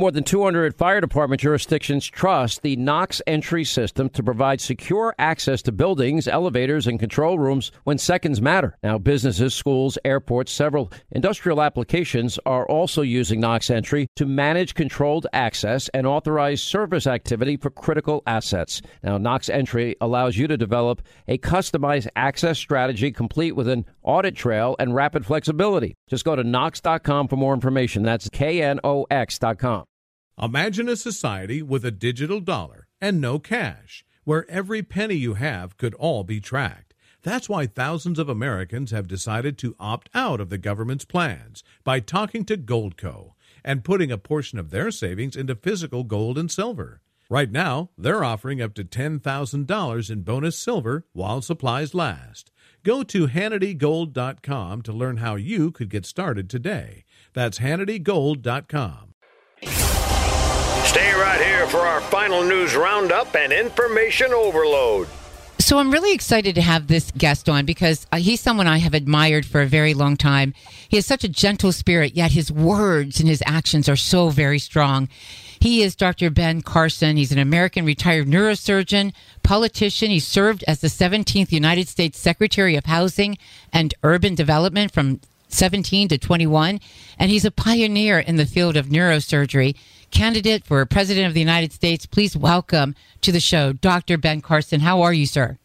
More than 200 fire department jurisdictions trust the Knox entry system to provide secure access to buildings, elevators, and control rooms when seconds matter. Now, businesses, schools, airports, several industrial applications are also using Knox entry to manage controlled access and authorize service activity for critical assets. Now, Knox entry allows you to develop a customized access strategy complete with an audit trail and rapid flexibility. Just go to knox.com for more information. That's K N O X.com. Imagine a society with a digital dollar and no cash, where every penny you have could all be tracked. That's why thousands of Americans have decided to opt out of the government's plans by talking to Goldco and putting a portion of their savings into physical gold and silver. Right now, they're offering up to $10,000 in bonus silver while supplies last. Go to HannityGold.com to learn how you could get started today. That's HannityGold.com. Stay right here for our final news roundup and information overload. So I'm really excited to have this guest on because uh, he's someone I have admired for a very long time. He has such a gentle spirit, yet his words and his actions are so very strong. He is Dr. Ben Carson. He's an American retired neurosurgeon, politician. He served as the 17th United States Secretary of Housing and Urban Development from 17 to 21, and he's a pioneer in the field of neurosurgery candidate for President of the United States. Please welcome to the show Dr. Ben Carson. How are you, sir?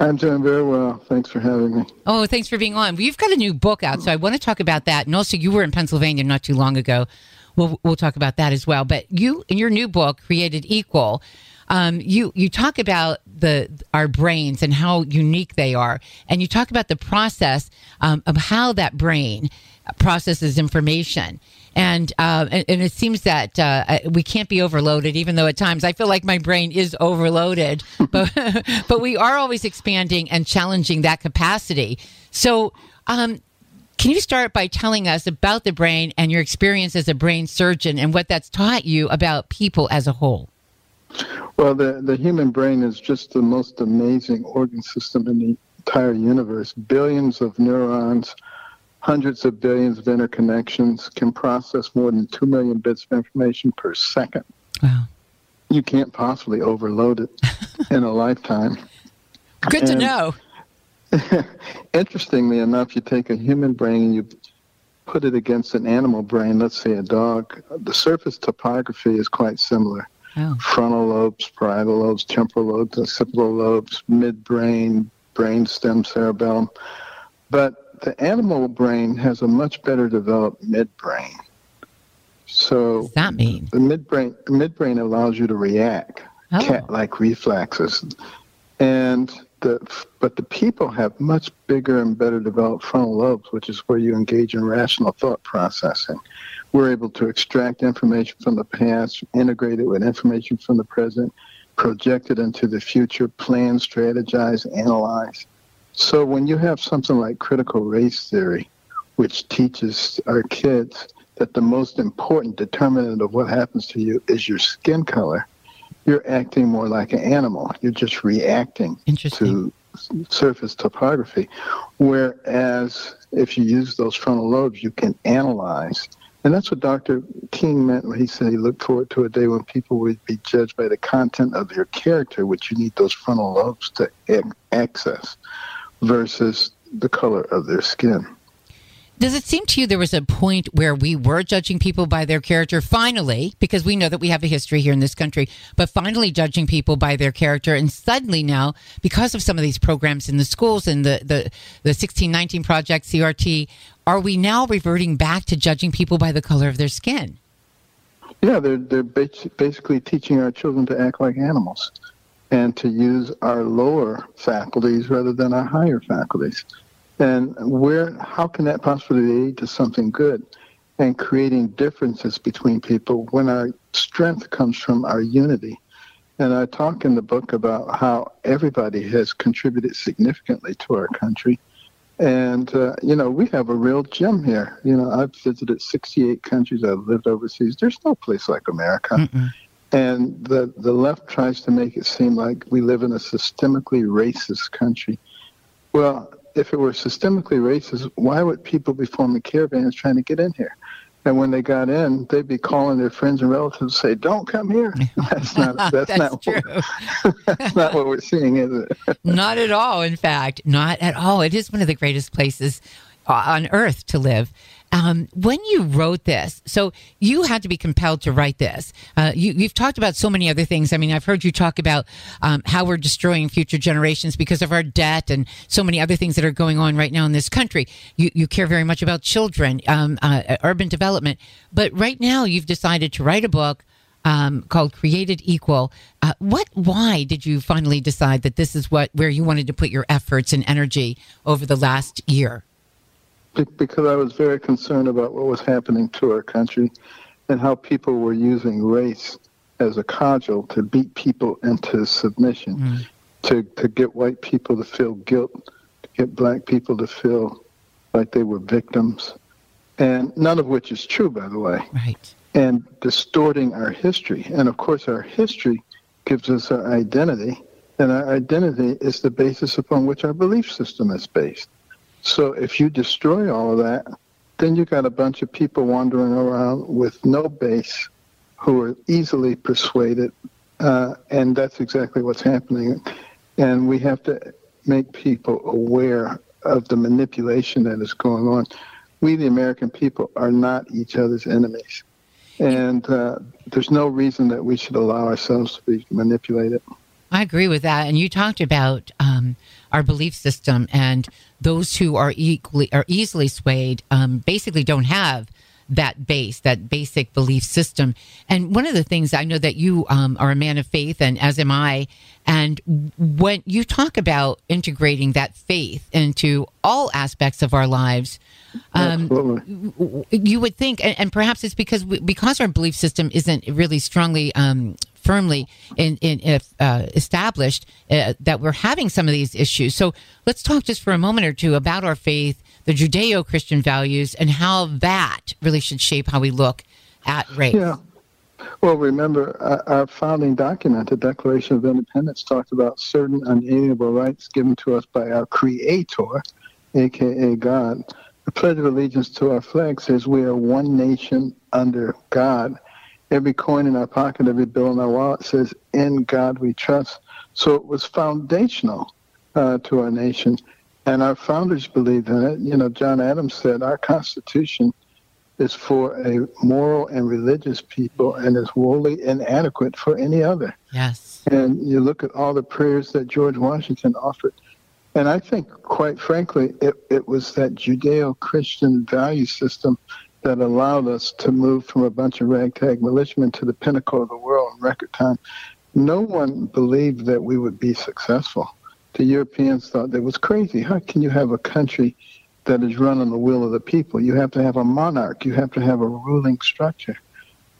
I'm doing very well. Thanks for having me. Oh, thanks for being on. You've got a new book out, so I want to talk about that. And also, you were in Pennsylvania not too long ago. We'll, we'll talk about that as well. But you, in your new book, Created Equal, um, you you talk about the our brains and how unique they are, and you talk about the process um, of how that brain processes information. And, uh, and, and it seems that uh, we can't be overloaded, even though at times I feel like my brain is overloaded. but but we are always expanding and challenging that capacity. So, um, can you start by telling us about the brain and your experience as a brain surgeon and what that's taught you about people as a whole? Well, the, the human brain is just the most amazing organ system in the entire universe. Billions of neurons, hundreds of billions of interconnections, can process more than 2 million bits of information per second. Wow. You can't possibly overload it in a lifetime. Good and to know. interestingly enough, you take a human brain and you put it against an animal brain, let's say a dog, the surface topography is quite similar. Oh. Frontal lobes, parietal lobes, temporal lobes, occipital lobes, midbrain, brainstem, cerebellum. But the animal brain has a much better developed midbrain. So what does that mean? The midbrain the midbrain allows you to react, oh. cat-like reflexes, and the but the people have much bigger and better developed frontal lobes, which is where you engage in rational thought processing we're able to extract information from the past, integrate it with information from the present, project it into the future, plan, strategize, analyze. So when you have something like critical race theory, which teaches our kids that the most important determinant of what happens to you is your skin color, you're acting more like an animal. You're just reacting to surface topography. Whereas if you use those frontal lobes, you can analyze and that's what Dr. King meant when he said he looked forward to a day when people would be judged by the content of their character, which you need those frontal lobes to access, versus the color of their skin. Does it seem to you there was a point where we were judging people by their character finally, because we know that we have a history here in this country, but finally judging people by their character, and suddenly now, because of some of these programs in the schools and the the, the 1619 project, CRT, are we now reverting back to judging people by the color of their skin? Yeah, they're they're basically teaching our children to act like animals, and to use our lower faculties rather than our higher faculties. And where, how can that possibly lead to something good? And creating differences between people when our strength comes from our unity. And I talk in the book about how everybody has contributed significantly to our country. And, uh, you know, we have a real gem here. You know, I've visited 68 countries, I've lived overseas. There's no place like America. Mm-mm. And the, the left tries to make it seem like we live in a systemically racist country. Well, if it were systemically racist, why would people be forming caravans trying to get in here? And when they got in, they'd be calling their friends and relatives, and say, "Don't come here." That's not. That's, that's not. True. What, that's not what we're seeing, is it? not at all. In fact, not at all. It is one of the greatest places on earth to live. Um, when you wrote this, so you had to be compelled to write this. Uh, you, have talked about so many other things. I mean, I've heard you talk about um, how we're destroying future generations because of our debt and so many other things that are going on right now in this country. You, you care very much about children, um, uh, urban development. But right now, you've decided to write a book. Um, called Created Equal. Uh, what? Why did you finally decide that this is what where you wanted to put your efforts and energy over the last year? Because I was very concerned about what was happening to our country and how people were using race as a cudgel to beat people into submission, mm. to, to get white people to feel guilt, to get black people to feel like they were victims, and none of which is true, by the way. Right. And distorting our history. And of course, our history gives us our identity, and our identity is the basis upon which our belief system is based. So if you destroy all of that, then you got a bunch of people wandering around with no base who are easily persuaded. Uh, and that's exactly what's happening. And we have to make people aware of the manipulation that is going on. We, the American people, are not each other's enemies. And uh, there's no reason that we should allow ourselves to be manipulated. I agree with that. And you talked about um, our belief system and those who are equally are easily swayed um, basically don't have that base, that basic belief system. And one of the things I know that you um, are a man of faith, and as am I. And when you talk about integrating that faith into all aspects of our lives, um, you would think, and, and, perhaps it's because we, because our belief system isn't really strongly um, firmly in, in uh, established uh, that we're having some of these issues. So let's talk just for a moment or two about our faith, the Judeo Christian values, and how that really should shape how we look at race. Yeah. Well, remember, uh, our founding document, the Declaration of Independence, talked about certain unalienable rights given to us by our Creator, aka God. The Pledge of Allegiance to our flag says we are one nation under God every coin in our pocket, every bill in our wallet says, In God we trust. So it was foundational uh, to our nation. And our founders believed in it. You know, John Adams said, Our Constitution is for a moral and religious people and is wholly inadequate for any other. Yes. And you look at all the prayers that George Washington offered. And I think, quite frankly, it, it was that Judeo Christian value system that allowed us to move from a bunch of ragtag militiamen to the pinnacle of the world in record time. No one believed that we would be successful. The Europeans thought that was crazy. How can you have a country that is run on the will of the people? You have to have a monarch. You have to have a ruling structure.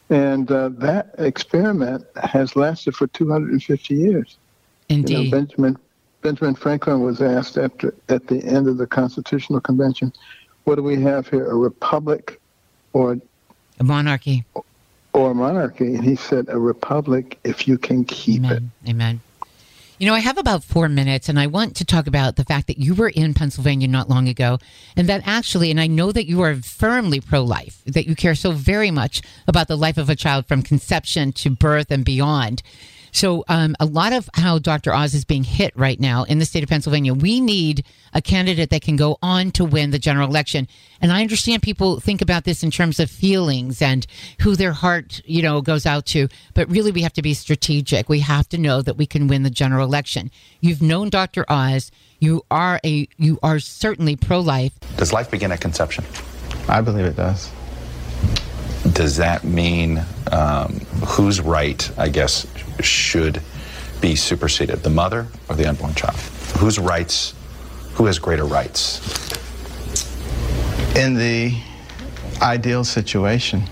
And uh, that experiment has lasted for 250 years. Indeed. You know, Benjamin Benjamin Franklin was asked after at the end of the Constitutional Convention, "What do we have here? A republic or a monarchy or a monarchy and he said a republic if you can keep amen. it amen you know i have about four minutes and i want to talk about the fact that you were in pennsylvania not long ago and that actually and i know that you are firmly pro-life that you care so very much about the life of a child from conception to birth and beyond so, um, a lot of how Dr. Oz is being hit right now in the state of Pennsylvania, we need a candidate that can go on to win the general election. And I understand people think about this in terms of feelings and who their heart, you know, goes out to. But really, we have to be strategic. We have to know that we can win the general election. You've known Dr. Oz. You are a you are certainly pro life. Does life begin at conception? I believe it does. Does that mean um, whose right, I guess, should be superseded, the mother or the unborn child? Whose rights, who has greater rights? In the ideal situation,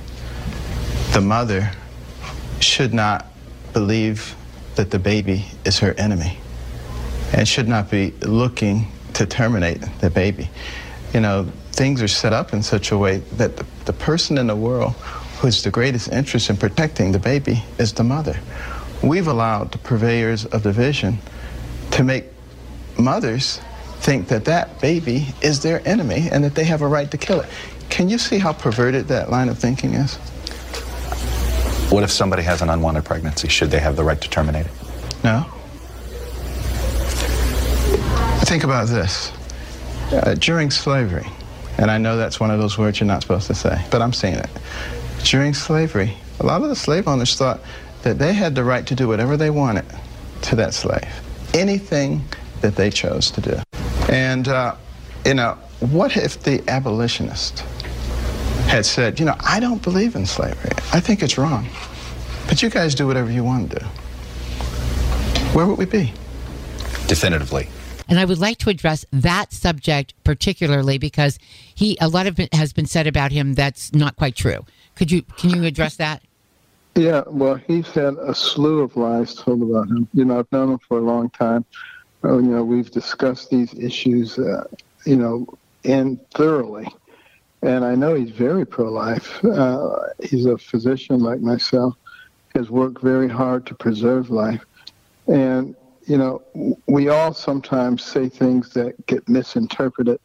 the mother should not believe that the baby is her enemy and should not be looking to terminate the baby. You know, things are set up in such a way that the, the person in the world who has the greatest interest in protecting the baby is the mother. We've allowed the purveyors of division to make mothers think that that baby is their enemy and that they have a right to kill it. Can you see how perverted that line of thinking is? What if somebody has an unwanted pregnancy? Should they have the right to terminate it? No. Think about this. Uh, during slavery, and I know that's one of those words you're not supposed to say, but I'm saying it. During slavery, a lot of the slave owners thought that they had the right to do whatever they wanted to that slave, anything that they chose to do. And, uh, you know, what if the abolitionist had said, you know, I don't believe in slavery. I think it's wrong. But you guys do whatever you want to do. Where would we be? Definitively. And I would like to address that subject particularly because he a lot of it has been said about him that's not quite true. Could you can you address that? Yeah, well, he's had a slew of lies told about him. You know, I've known him for a long time. Uh, you know, we've discussed these issues, uh, you know, and thoroughly. And I know he's very pro-life. Uh, he's a physician like myself. Has worked very hard to preserve life, and you know, we all sometimes say things that get misinterpreted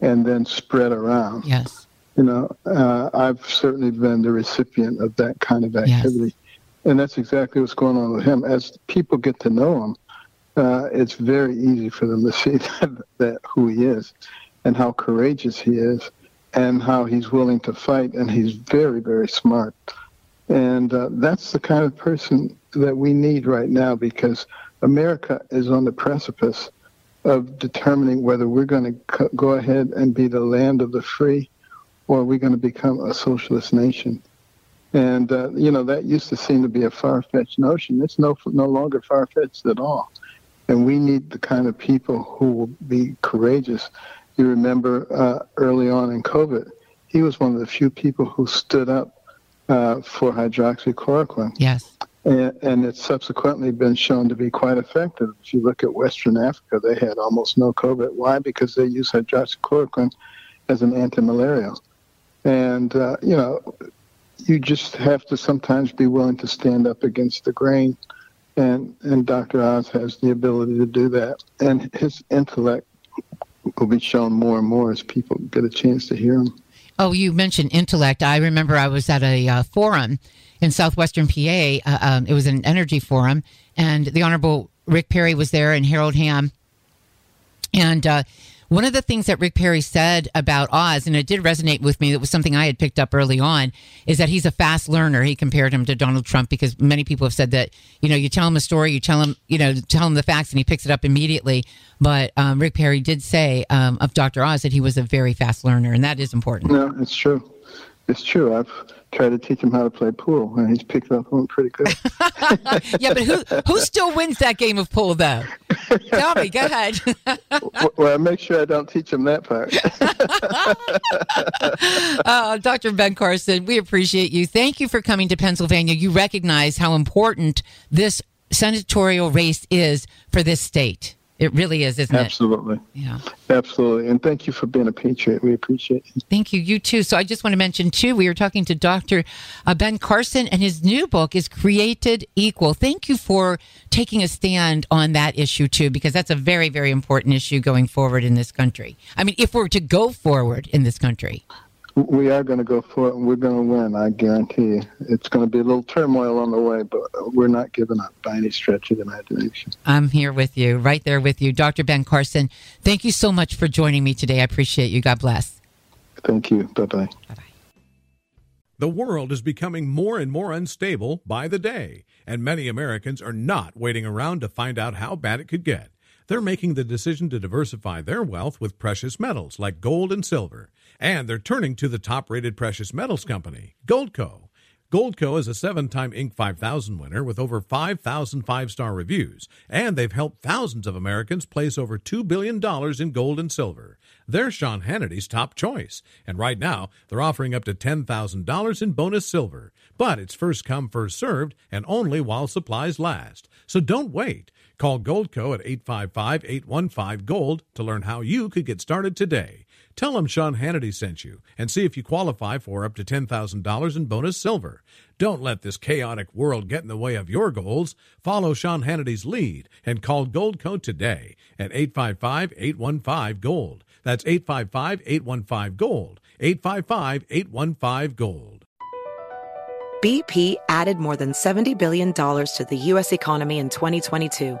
and then spread around. Yes. You know, uh, I've certainly been the recipient of that kind of activity. Yes. And that's exactly what's going on with him. As people get to know him, uh, it's very easy for them to see that, that who he is and how courageous he is and how he's willing to fight. And he's very, very smart. And uh, that's the kind of person that we need right now because America is on the precipice of determining whether we're going to go ahead and be the land of the free or are we going to become a socialist nation. And, uh, you know, that used to seem to be a far-fetched notion. It's no, no longer far-fetched at all. And we need the kind of people who will be courageous. You remember uh, early on in COVID, he was one of the few people who stood up uh, for hydroxychloroquine. Yes and, and it's subsequently been shown to be quite effective. If you look at Western Africa, they had almost no COVID. Why? Because they use hydroxychloroquine as an anti-malarial. And, uh, you know, you just have to sometimes be willing to stand up against the grain. And, and Dr. Oz has the ability to do that. And his intellect will be shown more and more as people get a chance to hear him. Oh, you mentioned intellect. I remember I was at a uh, forum in southwestern PA. Uh, um, it was an energy forum, and the Honorable Rick Perry was there, and Harold Hamm. And uh, one of the things that Rick Perry said about Oz, and it did resonate with me, that was something I had picked up early on, is that he's a fast learner. He compared him to Donald Trump because many people have said that, you know, you tell him a story, you tell him, you know, tell him the facts, and he picks it up immediately. But um, Rick Perry did say um, of Dr. Oz that he was a very fast learner, and that is important. No, it's true. It's true. I've tried to teach him how to play pool, and he's picked up on pretty good. yeah, but who who still wins that game of pool, though? Tell me. Go ahead. well, make sure I don't teach him that part. uh, Dr. Ben Carson, we appreciate you. Thank you for coming to Pennsylvania. You recognize how important this senatorial race is for this state. It really is, isn't Absolutely. it? Absolutely. Yeah. Absolutely. And thank you for being a patriot. We appreciate you. Thank you. You too. So I just want to mention, too, we were talking to Dr. Uh, ben Carson, and his new book is Created Equal. Thank you for taking a stand on that issue, too, because that's a very, very important issue going forward in this country. I mean, if we're to go forward in this country we are going to go for it and we're going to win. I guarantee you. It's going to be a little turmoil on the way, but we're not giving up by any stretch of the imagination. I'm here with you, right there with you. Dr. Ben Carson, thank you so much for joining me today. I appreciate you. God bless. Thank you. Bye bye. Bye bye. The world is becoming more and more unstable by the day, and many Americans are not waiting around to find out how bad it could get. They're making the decision to diversify their wealth with precious metals like gold and silver. And they're turning to the top rated precious metals company, Goldco. Goldco is a seven time Inc. 5000 winner with over 5,000 five star reviews, and they've helped thousands of Americans place over $2 billion in gold and silver. They're Sean Hannity's top choice, and right now they're offering up to $10,000 in bonus silver. But it's first come, first served, and only while supplies last. So don't wait. Call Goldco at 855 815 Gold to learn how you could get started today. Tell them Sean Hannity sent you and see if you qualify for up to $10,000 in bonus silver. Don't let this chaotic world get in the way of your goals. Follow Sean Hannity's lead and call Gold Goldco today at 855 815 Gold. That's 855 815 Gold. 855 815 Gold. BP added more than $70 billion to the U.S. economy in 2022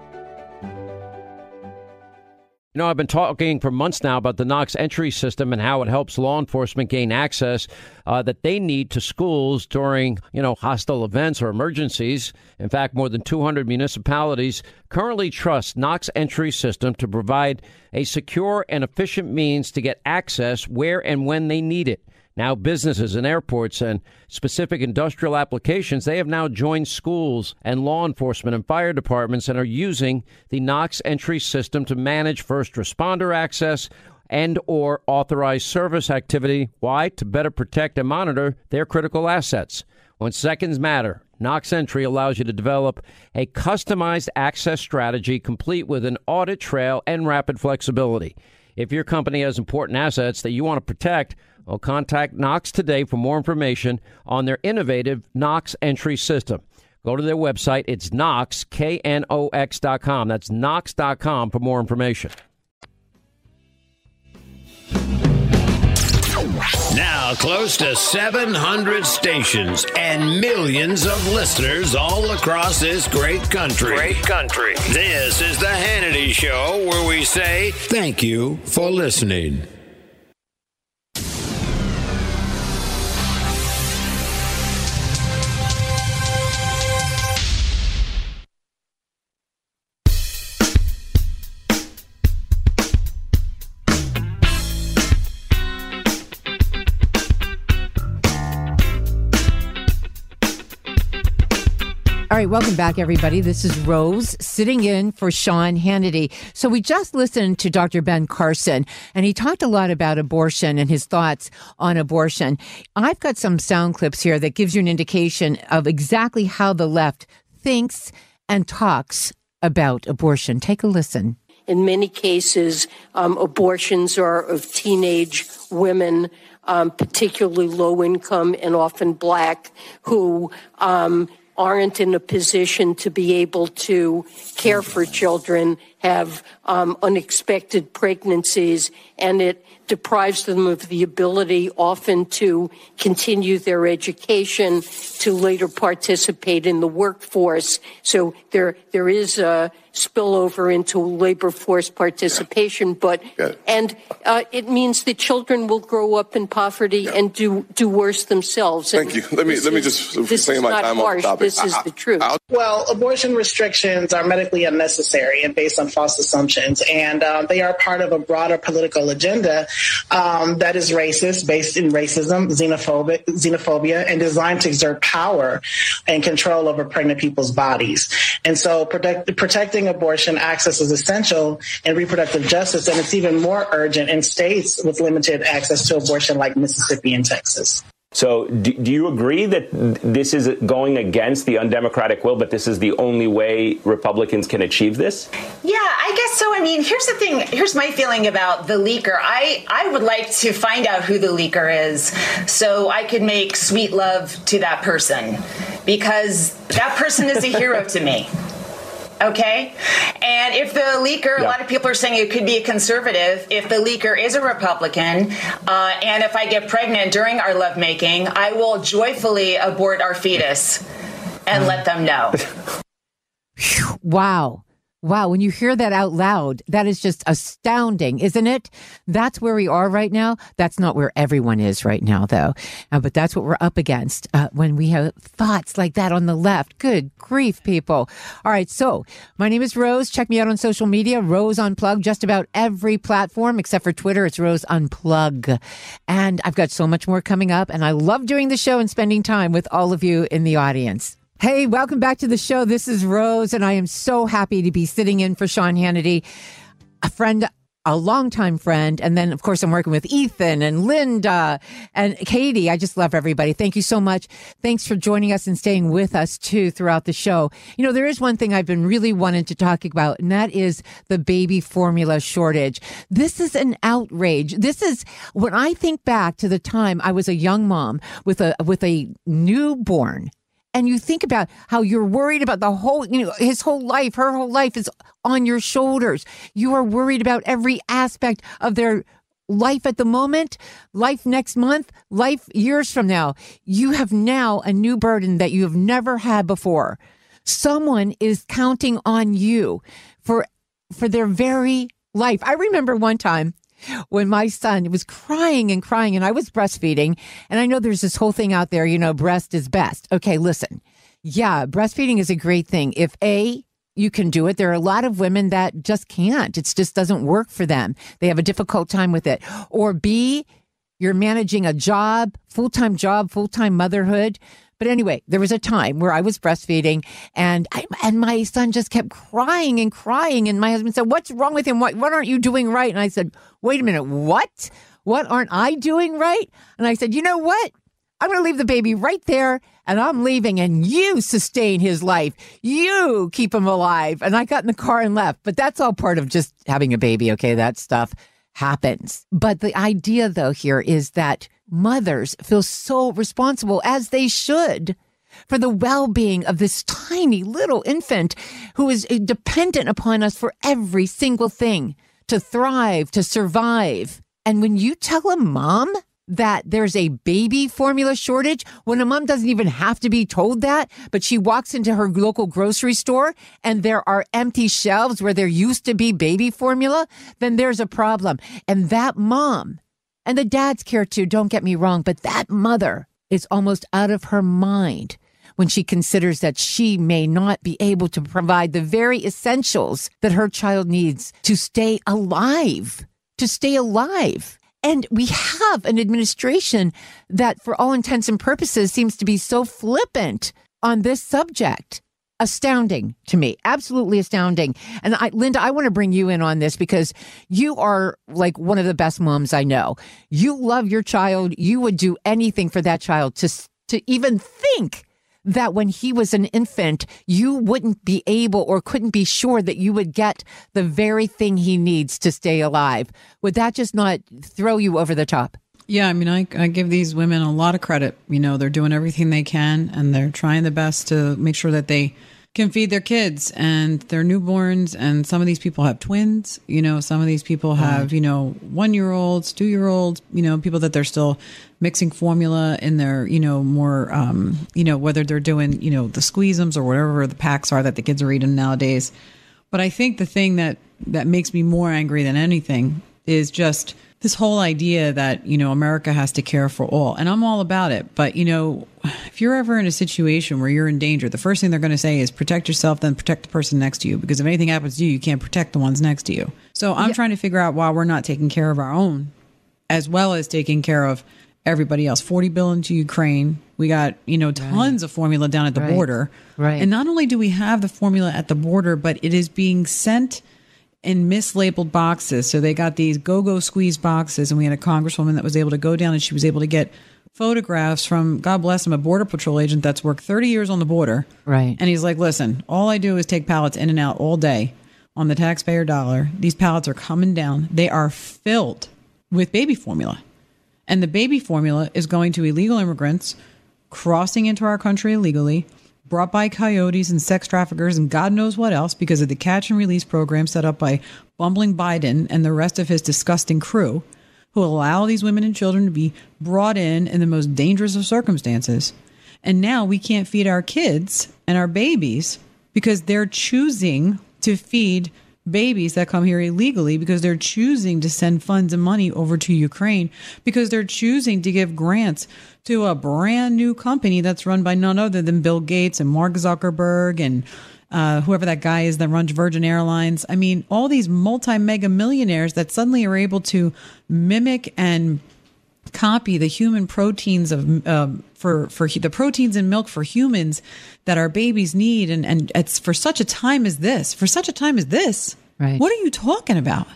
You know, I've been talking for months now about the Knox entry system and how it helps law enforcement gain access uh, that they need to schools during, you know, hostile events or emergencies. In fact, more than 200 municipalities currently trust Knox entry system to provide a secure and efficient means to get access where and when they need it. Now, businesses and airports and specific industrial applications, they have now joined schools and law enforcement and fire departments and are using the Knox entry system to manage first responder access and or authorized service activity. Why? To better protect and monitor their critical assets. When seconds matter, Knox Entry allows you to develop a customized access strategy complete with an audit trail and rapid flexibility. If your company has important assets that you want to protect, well, contact Knox today for more information on their innovative Knox entry system. Go to their website. It's Knox, K-N-O-X dot com. That's Knox.com for more information. Now, close to 700 stations and millions of listeners all across this great country. Great country. This is the Hannity Show where we say thank you for listening. Right, welcome back, everybody. This is Rose sitting in for Sean Hannity. So we just listened to Dr. Ben Carson, and he talked a lot about abortion and his thoughts on abortion. I've got some sound clips here that gives you an indication of exactly how the left thinks and talks about abortion. Take a listen. In many cases, um, abortions are of teenage women, um, particularly low income and often black, who um, aren't in a position to be able to care for children, have um, unexpected pregnancies, and it deprives them of the ability often to continue their education, to later participate in the workforce. So there, there is a spillover into labor force participation, but and uh, it means that children will grow up in poverty yeah. and do do worse themselves. Thank you. Let me let me just this say my time harsh. on the topic. This is I, the truth. I'll, well, abortion restrictions are medically unnecessary and based on false assumptions, and uh, they are part of a broader political agenda um, that is racist, based in racism, xenophobic, xenophobia, and designed to exert power and control over pregnant people's bodies. And so, protect, protecting abortion access is essential in reproductive justice, and it's even more urgent in states with limited access to abortion like Mississippi and Texas. So, do, do, you agree that this is going against the undemocratic will, but this is the only way Republicans can achieve this? Yeah, I guess so. I mean, here's the thing. Here's my feeling about the leaker. I, I would like to find out who the leaker is so I could make sweet love to that person because that person is a hero to me. Okay. And if the leaker, yeah. a lot of people are saying it could be a conservative. If the leaker is a Republican, uh, and if I get pregnant during our lovemaking, I will joyfully abort our fetus and let them know. wow. Wow, when you hear that out loud, that is just astounding, isn't it? That's where we are right now. That's not where everyone is right now, though. Uh, but that's what we're up against uh, when we have thoughts like that on the left. Good grief, people. All right, so my name is Rose. Check me out on social media, Rose Unplug, just about every platform except for Twitter. It's Rose Unplug. And I've got so much more coming up, and I love doing the show and spending time with all of you in the audience. Hey, welcome back to the show. This is Rose, and I am so happy to be sitting in for Sean Hannity, a friend, a longtime friend. And then, of course, I'm working with Ethan and Linda and Katie. I just love everybody. Thank you so much. Thanks for joining us and staying with us too throughout the show. You know, there is one thing I've been really wanting to talk about, and that is the baby formula shortage. This is an outrage. This is when I think back to the time I was a young mom with a, with a newborn and you think about how you're worried about the whole, you know, his whole life, her whole life is on your shoulders. You are worried about every aspect of their life at the moment, life next month, life years from now. You have now a new burden that you have never had before. Someone is counting on you for for their very life. I remember one time when my son was crying and crying and I was breastfeeding. And I know there's this whole thing out there, you know, breast is best. Okay, listen. Yeah, breastfeeding is a great thing. If A, you can do it. There are a lot of women that just can't. It just doesn't work for them. They have a difficult time with it. Or B, you're managing a job, full time job, full time motherhood. But anyway, there was a time where I was breastfeeding and I, and my son just kept crying and crying. And my husband said, what's wrong with him? What, what aren't you doing right? And I said, wait a minute. What? What aren't I doing right? And I said, you know what? I'm going to leave the baby right there and I'm leaving and you sustain his life. You keep him alive. And I got in the car and left. But that's all part of just having a baby. Okay. That stuff happens. But the idea though here is that mothers feel so responsible as they should for the well-being of this tiny little infant who is dependent upon us for every single thing to thrive, to survive. And when you tell a mom that there's a baby formula shortage when a mom doesn't even have to be told that, but she walks into her local grocery store and there are empty shelves where there used to be baby formula, then there's a problem. And that mom and the dads care too, don't get me wrong, but that mother is almost out of her mind when she considers that she may not be able to provide the very essentials that her child needs to stay alive, to stay alive. And we have an administration that, for all intents and purposes, seems to be so flippant on this subject. Astounding to me absolutely astounding. And I, linda i want to bring you in on this because you are like one of the best moms i know. You love your child. You would do anything for that child to to even think that when he was an infant you wouldn't be able or couldn't be sure that you would get the very thing he needs to stay alive would that just not throw you over the top yeah, I mean, I, I give these women a lot of credit. You know, they're doing everything they can and they're trying the best to make sure that they can feed their kids and their newborns. And some of these people have twins. You know, some of these people have, you know, one year olds, two year olds, you know, people that they're still mixing formula in their, you know, more, um, you know, whether they're doing, you know, the squeezums or whatever the packs are that the kids are eating nowadays. But I think the thing that, that makes me more angry than anything is just this whole idea that you know America has to care for all, and I'm all about it. But you know, if you're ever in a situation where you're in danger, the first thing they're going to say is protect yourself, then protect the person next to you. Because if anything happens to you, you can't protect the ones next to you. So I'm yeah. trying to figure out why we're not taking care of our own, as well as taking care of everybody else. Forty billion to Ukraine. We got you know tons right. of formula down at the right. border. Right. And not only do we have the formula at the border, but it is being sent in mislabeled boxes. So they got these GoGo squeeZ boxes, and we had a congresswoman that was able to go down and she was able to get photographs from God bless him, a border patrol agent that's worked 30 years on the border. Right. And he's like, listen, all I do is take pallets in and out all day on the taxpayer dollar. These pallets are coming down. They are filled with baby formula. And the baby formula is going to illegal immigrants crossing into our country illegally brought by coyotes and sex traffickers and God knows what else because of the catch and release program set up by bumbling Biden and the rest of his disgusting crew, who allow these women and children to be brought in in the most dangerous of circumstances. And now we can't feed our kids and our babies because they're choosing to feed babies that come here illegally because they're choosing to send funds and money over to Ukraine because they're choosing to give grants to a brand new company that's run by none other than Bill Gates and Mark Zuckerberg and uh, whoever that guy is that runs Virgin Airlines. I mean, all these multi mega millionaires that suddenly are able to mimic and copy the human proteins of um, for for the proteins in milk for humans that our babies need, and and it's for such a time as this. For such a time as this, right? What are you talking about?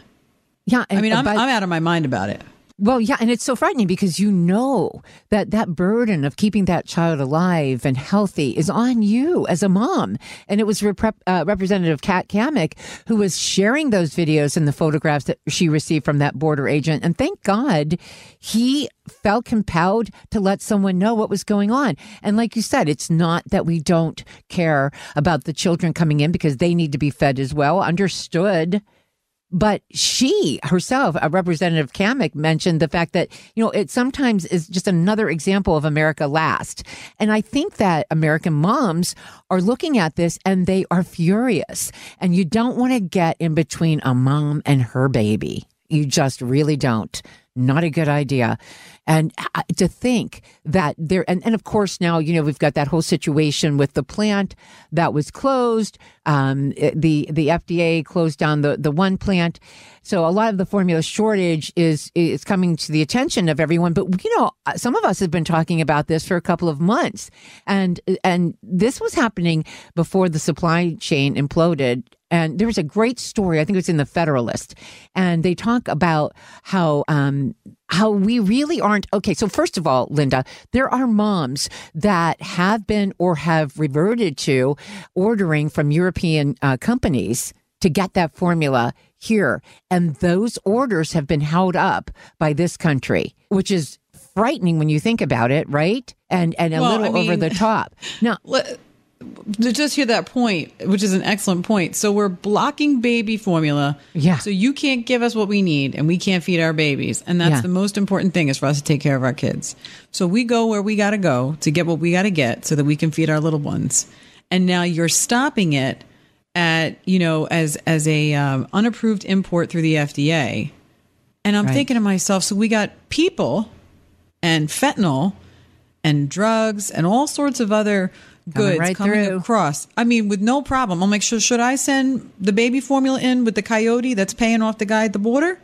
Yeah, I mean, I'm, I'm out of my mind about it. Well, yeah, and it's so frightening because you know that that burden of keeping that child alive and healthy is on you as a mom. And it was Rep- uh, Representative Kat Cammack who was sharing those videos and the photographs that she received from that border agent. And thank God he felt compelled to let someone know what was going on. And like you said, it's not that we don't care about the children coming in because they need to be fed as well. Understood but she herself, a Representative Cammack, mentioned the fact that, you know, it sometimes is just another example of America last. And I think that American moms are looking at this and they are furious. And you don't want to get in between a mom and her baby. You just really don't. Not a good idea. And to think that there, and, and of course now, you know, we've got that whole situation with the plant that was closed. Um, the, the FDA closed down the, the one plant. So a lot of the formula shortage is, is coming to the attention of everyone. But, you know, uh, some of us have been talking about this for a couple of months and, and this was happening before the supply chain imploded and there was a great story. I think it was in the Federalist, and they talk about how um, how we really aren't okay. So, first of all, Linda, there are moms that have been or have reverted to ordering from European uh, companies to get that formula here. And those orders have been held up by this country, which is frightening when you think about it, right? And and a well, little I mean, over the top. Now, to just hear that point, which is an excellent point. So we're blocking baby formula. Yeah. So you can't give us what we need and we can't feed our babies. And that's yeah. the most important thing is for us to take care of our kids. So we go where we got to go to get what we got to get so that we can feed our little ones. And now you're stopping it at, you know, as, as a um, unapproved import through the FDA. And I'm right. thinking to myself, so we got people and fentanyl and drugs and all sorts of other goods right coming through. across. I mean, with no problem. I'll make sure. Should I send the baby formula in with the coyote that's paying off the guy at the border?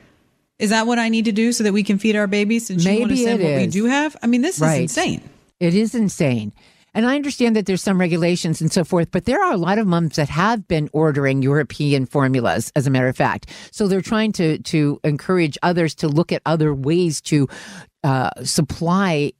Is that what I need to do so that we can feed our babies? And Maybe you want to send what is. we do have? I mean, this right. is insane. It is insane. And I understand that there's some regulations and so forth, but there are a lot of moms that have been ordering European formulas, as a matter of fact. So they're trying to to encourage others to look at other ways to uh, supply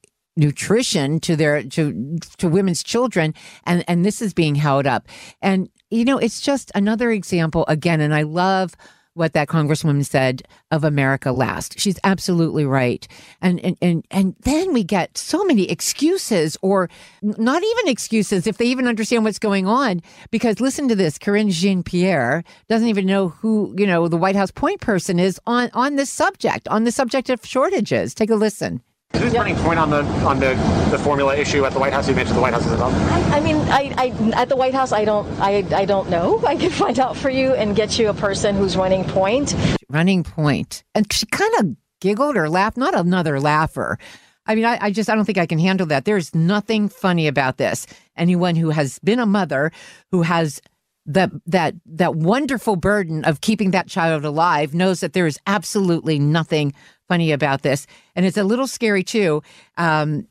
nutrition to their to to women's children and and this is being held up and you know it's just another example again and i love what that congresswoman said of America last. She's absolutely right. And, and, and, and then we get so many excuses or not even excuses if they even understand what's going on. Because listen to this, Karine Jean-Pierre doesn't even know who, you know, the White House point person is on, on this subject, on the subject of shortages. Take a listen. Who's yep. point on the on the, the formula issue at the White House? You mentioned the White House is well. I, I mean, I, I, at the White House, I don't I, I don't know. I can find out for you and get you a person who's running point. Running point, and she kind of giggled or laughed. Not another laugher. I mean, I, I just I don't think I can handle that. There's nothing funny about this. Anyone who has been a mother who has that that that wonderful burden of keeping that child alive knows that there is absolutely nothing funny about this. And it's a little scary too. Um,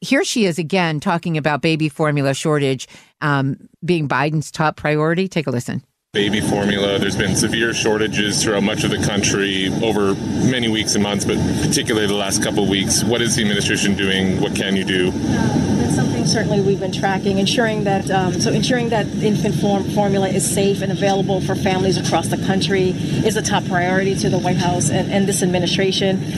here she is again talking about baby formula shortage um, being Biden's top priority. Take a listen baby formula. There's been severe shortages throughout much of the country over many weeks and months, but particularly the last couple of weeks. What is the administration doing? What can you do? It's something certainly we've been tracking, ensuring that um, so ensuring that infant form formula is safe and available for families across the country is a top priority to the White House and, and this administration.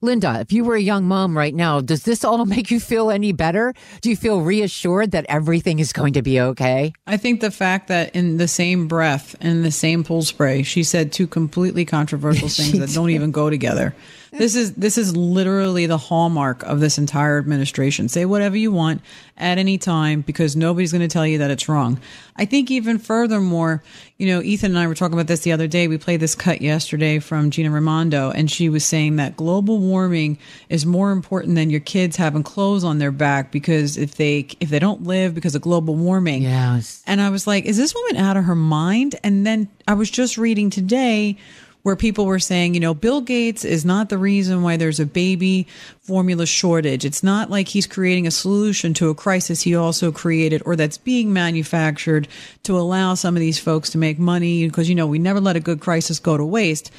Linda, if you were a young mom right now, does this all make you feel any better? Do you feel reassured that everything is going to be okay? I think the fact that in the same breath, in the same pool spray, she said two completely controversial things that don't even go together. this is this is literally the hallmark of this entire administration. Say whatever you want at any time because nobody's going to tell you that it's wrong. I think even furthermore, you know, Ethan and I were talking about this the other day. We played this cut yesterday from Gina Raimondo, and she was saying that global warming is more important than your kids having clothes on their back because if they if they don't live because of global warming. Yes. And I was like, is this woman out of her mind? And then I was just reading today where people were saying, you know, Bill Gates is not the reason why there's a baby formula shortage. It's not like he's creating a solution to a crisis he also created or that's being manufactured to allow some of these folks to make money because, you know, we never let a good crisis go to waste.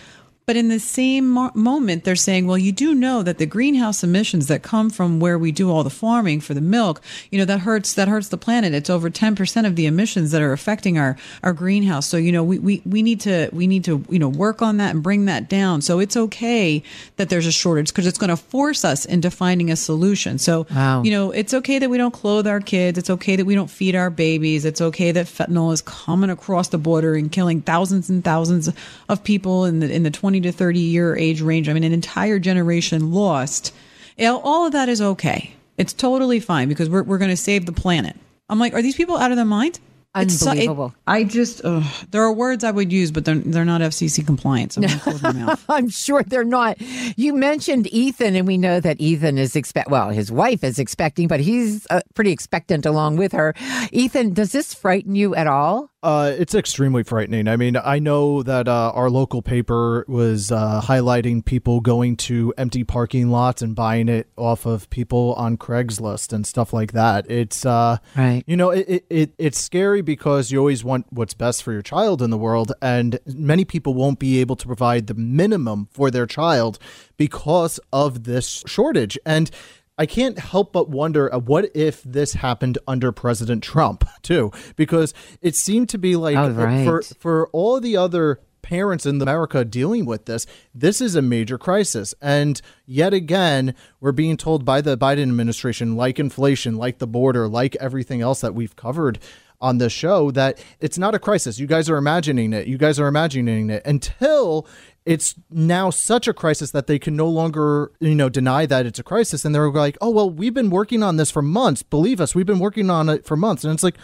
But in the same mo- moment, they're saying, well, you do know that the greenhouse emissions that come from where we do all the farming for the milk, you know, that hurts, that hurts the planet. It's over 10% of the emissions that are affecting our, our greenhouse. So, you know, we, we, we need to, we need to, you know, work on that and bring that down. So it's okay that there's a shortage because it's going to force us into finding a solution. So, Wow. you know, it's okay that we don't clothe our kids. It's okay that we don't feed our babies. It's okay that fentanyl is coming across the border and killing thousands and thousands of people in the in the 20 to 30 year age range. I mean, an entire generation lost. All of that is okay. It's totally fine because we're we're going to save the planet. I'm like, are these people out of their mind? It's it- Unbelievable. I just, ugh, there are words I would use, but they're they're not FCC compliant. So I'm gonna close my mouth. I'm sure they're not. You mentioned Ethan, and we know that Ethan is expect. Well, his wife is expecting, but he's uh, pretty expectant along with her. Ethan, does this frighten you at all? Uh, it's extremely frightening. I mean, I know that uh, our local paper was uh, highlighting people going to empty parking lots and buying it off of people on Craigslist and stuff like that. It's uh, right. You know, it, it, it it's scary because you always want what's best for your child in the world, and many people won't be able to provide the minimum for their child because of this shortage. And I can't help but wonder uh, what if this happened under President Trump too, because it seemed to be like Oh, right. for for all the other parents in America dealing with this, this is a major crisis. And yet again, we're being told by the Biden administration, like inflation, like the border, like everything else that we've covered on this show, that it's not a crisis. You guys are imagining it. You guys are imagining it until it's now such a crisis that they can no longer, you know, deny that it's a crisis. And they're like, oh, well, we've been working on this for months. Believe us, we've been working on it for months. And it's like,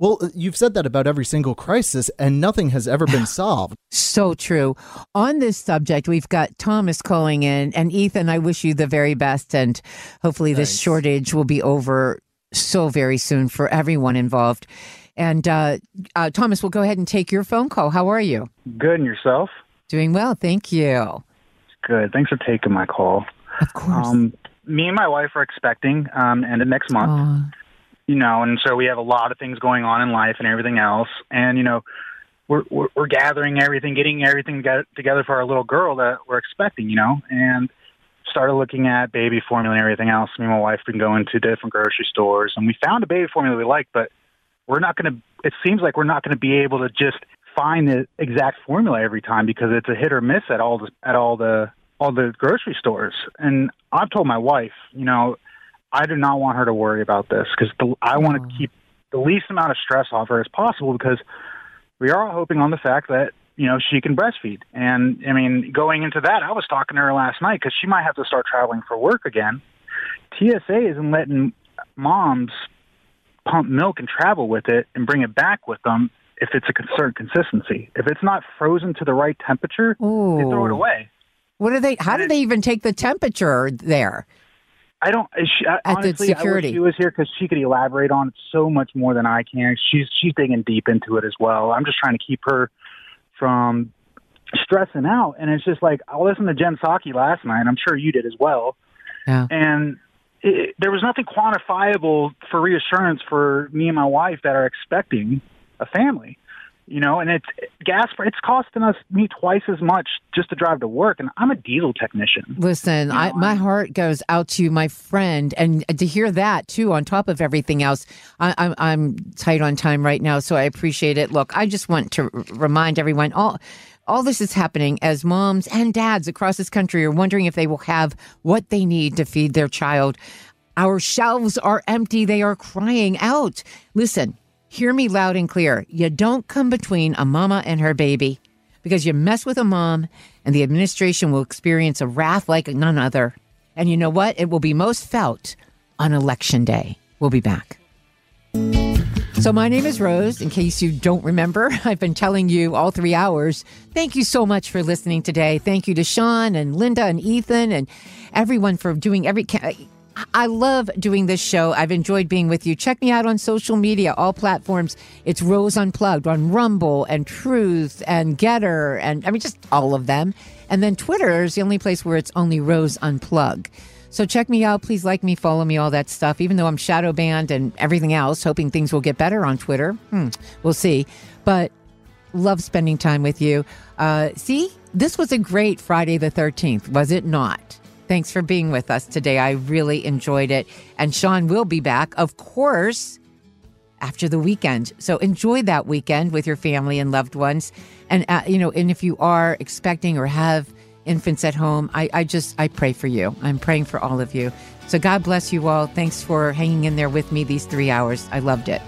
well, you've said that about every single crisis, and nothing has ever been solved. So true. On this subject, we've got Thomas calling in, and Ethan, I wish you the very best, and hopefully this shortage will be over so very soon for everyone involved. And uh, uh, Thomas, we'll go ahead and take your phone call. How are you? Good, and yourself? Doing well, thank you. Good. Thanks for taking my call. Of course. Um, me and my wife are expecting um, end of next month. You know, and so we have a lot of things going on in life and everything else. And you know, we're we're, we're gathering everything, getting everything toge- together for our little girl that we're expecting. You know, and started looking at baby formula and everything else. Me and my wife been going to different grocery stores, and we found a baby formula we like, but we're not going to. It seems like we're not going to be able to just find the exact formula every time because it's a hit or miss at all the at all the all the grocery stores. And I've told my wife, you know, I do not want her to worry about this because I want to mm. keep the least amount of stress off her as possible because we are all hoping on the fact that you know she can breastfeed. And I mean, going into that, I was talking to her last night because she might have to start traveling for work again. TSA isn't letting moms pump milk and travel with it and bring it back with them if it's a certain consistency. If it's not frozen to the right temperature, they throw it away. What do they? How do they even take the temperature there? I don't. She, I, At the honestly, security. I wish she was here because she could elaborate on it so much more than I can. She's she's digging deep into it as well. I'm just trying to keep her from stressing out. And it's just like I listened to Jen Psaki last night. I'm sure you did as well. Yeah. And it, there was nothing quantifiable for reassurance for me and my wife that are expecting a family. You know, and it's gas. It's costing us me twice as much just to drive to work, and I'm a diesel technician. Listen, I, my heart goes out to my friend, and to hear that too, on top of everything else. I, I'm I'm tight on time right now, so I appreciate it. Look, I just want to r- remind everyone all. All this is happening as moms and dads across this country are wondering if they will have what they need to feed their child. Our shelves are empty. They are crying out. Listen, hear me loud and clear. You don't come between a mama and her baby. because you mess with a mom and the administration will experience a wrath like none other. And you know what? It will be most felt on election day. We'll be back. So, my name is Rose. In case you don't remember, I've been telling you all three hours. Thank you so much for listening today. Thank you to Sean and Linda and Ethan and everyone for doing every. I love doing this show. I've enjoyed being with you. Check me out on social media, all platforms. It's Rose Unplugged on Rumble and Truth and GETTR and I mean just all of them. And then Twitter is the only place where it's only Rose Unplug. So check me out. Please like me, follow me, all that stuff. Even though I'm shadow banned and everything else, hoping things will get better on Twitter. Hmm, we'll see. But love spending time with you. Uh, see, this was a great Friday the 13th, was it not? Thanks for being with us today. I really enjoyed it. And Sean will be back, of course, after the weekend. So enjoy that weekend with your family and loved ones. And, uh, you know, and if you are expecting or have infants at home, I, I just, I pray for you. I'm praying for all of you. So God bless you all. Thanks for hanging in there with me these three hours. I loved it.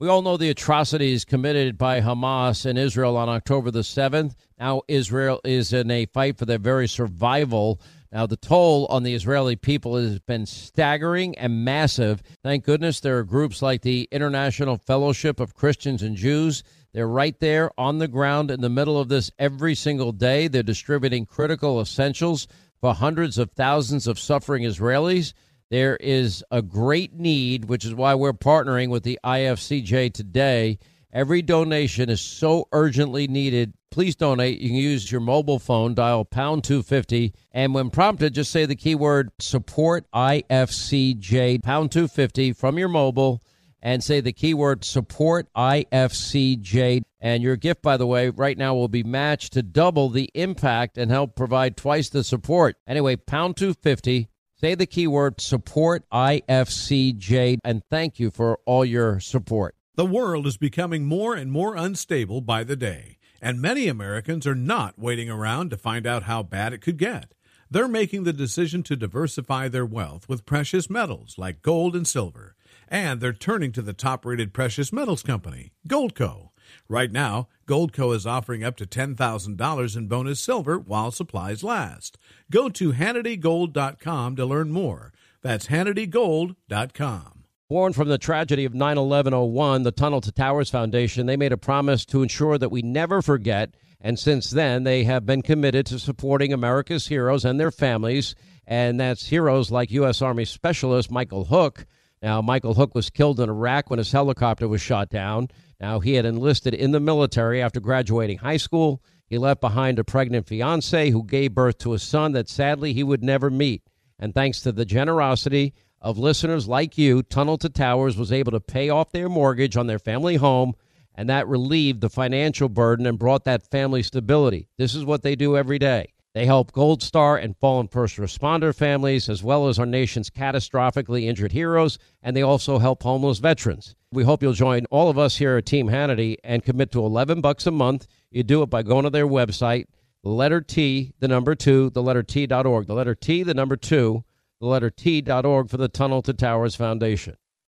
We all know the atrocities committed by Hamas in Israel on October the 7th. Now, Israel is in a fight for their very survival. Now, the toll on the Israeli people has been staggering and massive. Thank goodness there are groups like the International Fellowship of Christians and Jews. They're right there on the ground in the middle of this every single day. They're distributing critical essentials for hundreds of thousands of suffering Israelis. There is a great need, which is why we're partnering with the IFCJ today. Every donation is so urgently needed. Please donate. You can use your mobile phone, dial pound 250, and when prompted, just say the keyword support IFCJ, pound 250 from your mobile, and say the keyword support IFCJ. And your gift, by the way, right now will be matched to double the impact and help provide twice the support. Anyway, pound 250 Say the keyword support IFCJ and thank you for all your support. The world is becoming more and more unstable by the day, and many Americans are not waiting around to find out how bad it could get. They're making the decision to diversify their wealth with precious metals like gold and silver, and they're turning to the top rated precious metals company, Goldco. Right now, Goldco is offering up to $10,000 in bonus silver while supplies last. Go to HannityGold.com to learn more. That's HannityGold.com. Born from the tragedy of 9 11 01, the Tunnel to Towers Foundation, they made a promise to ensure that we never forget. And since then, they have been committed to supporting America's heroes and their families. And that's heroes like U.S. Army Specialist Michael Hook. Now, Michael Hook was killed in Iraq when his helicopter was shot down. Now, he had enlisted in the military after graduating high school. He left behind a pregnant fiancee who gave birth to a son that sadly he would never meet. And thanks to the generosity of listeners like you, Tunnel to Towers was able to pay off their mortgage on their family home, and that relieved the financial burden and brought that family stability. This is what they do every day. They help Gold Star and fallen first responder families, as well as our nation's catastrophically injured heroes, and they also help homeless veterans. We hope you'll join all of us here at Team Hannity and commit to 11 bucks a month. You do it by going to their website, letter T, the number two, the letter T.org. The letter T, the number two, the letter T.org for the Tunnel to Towers Foundation.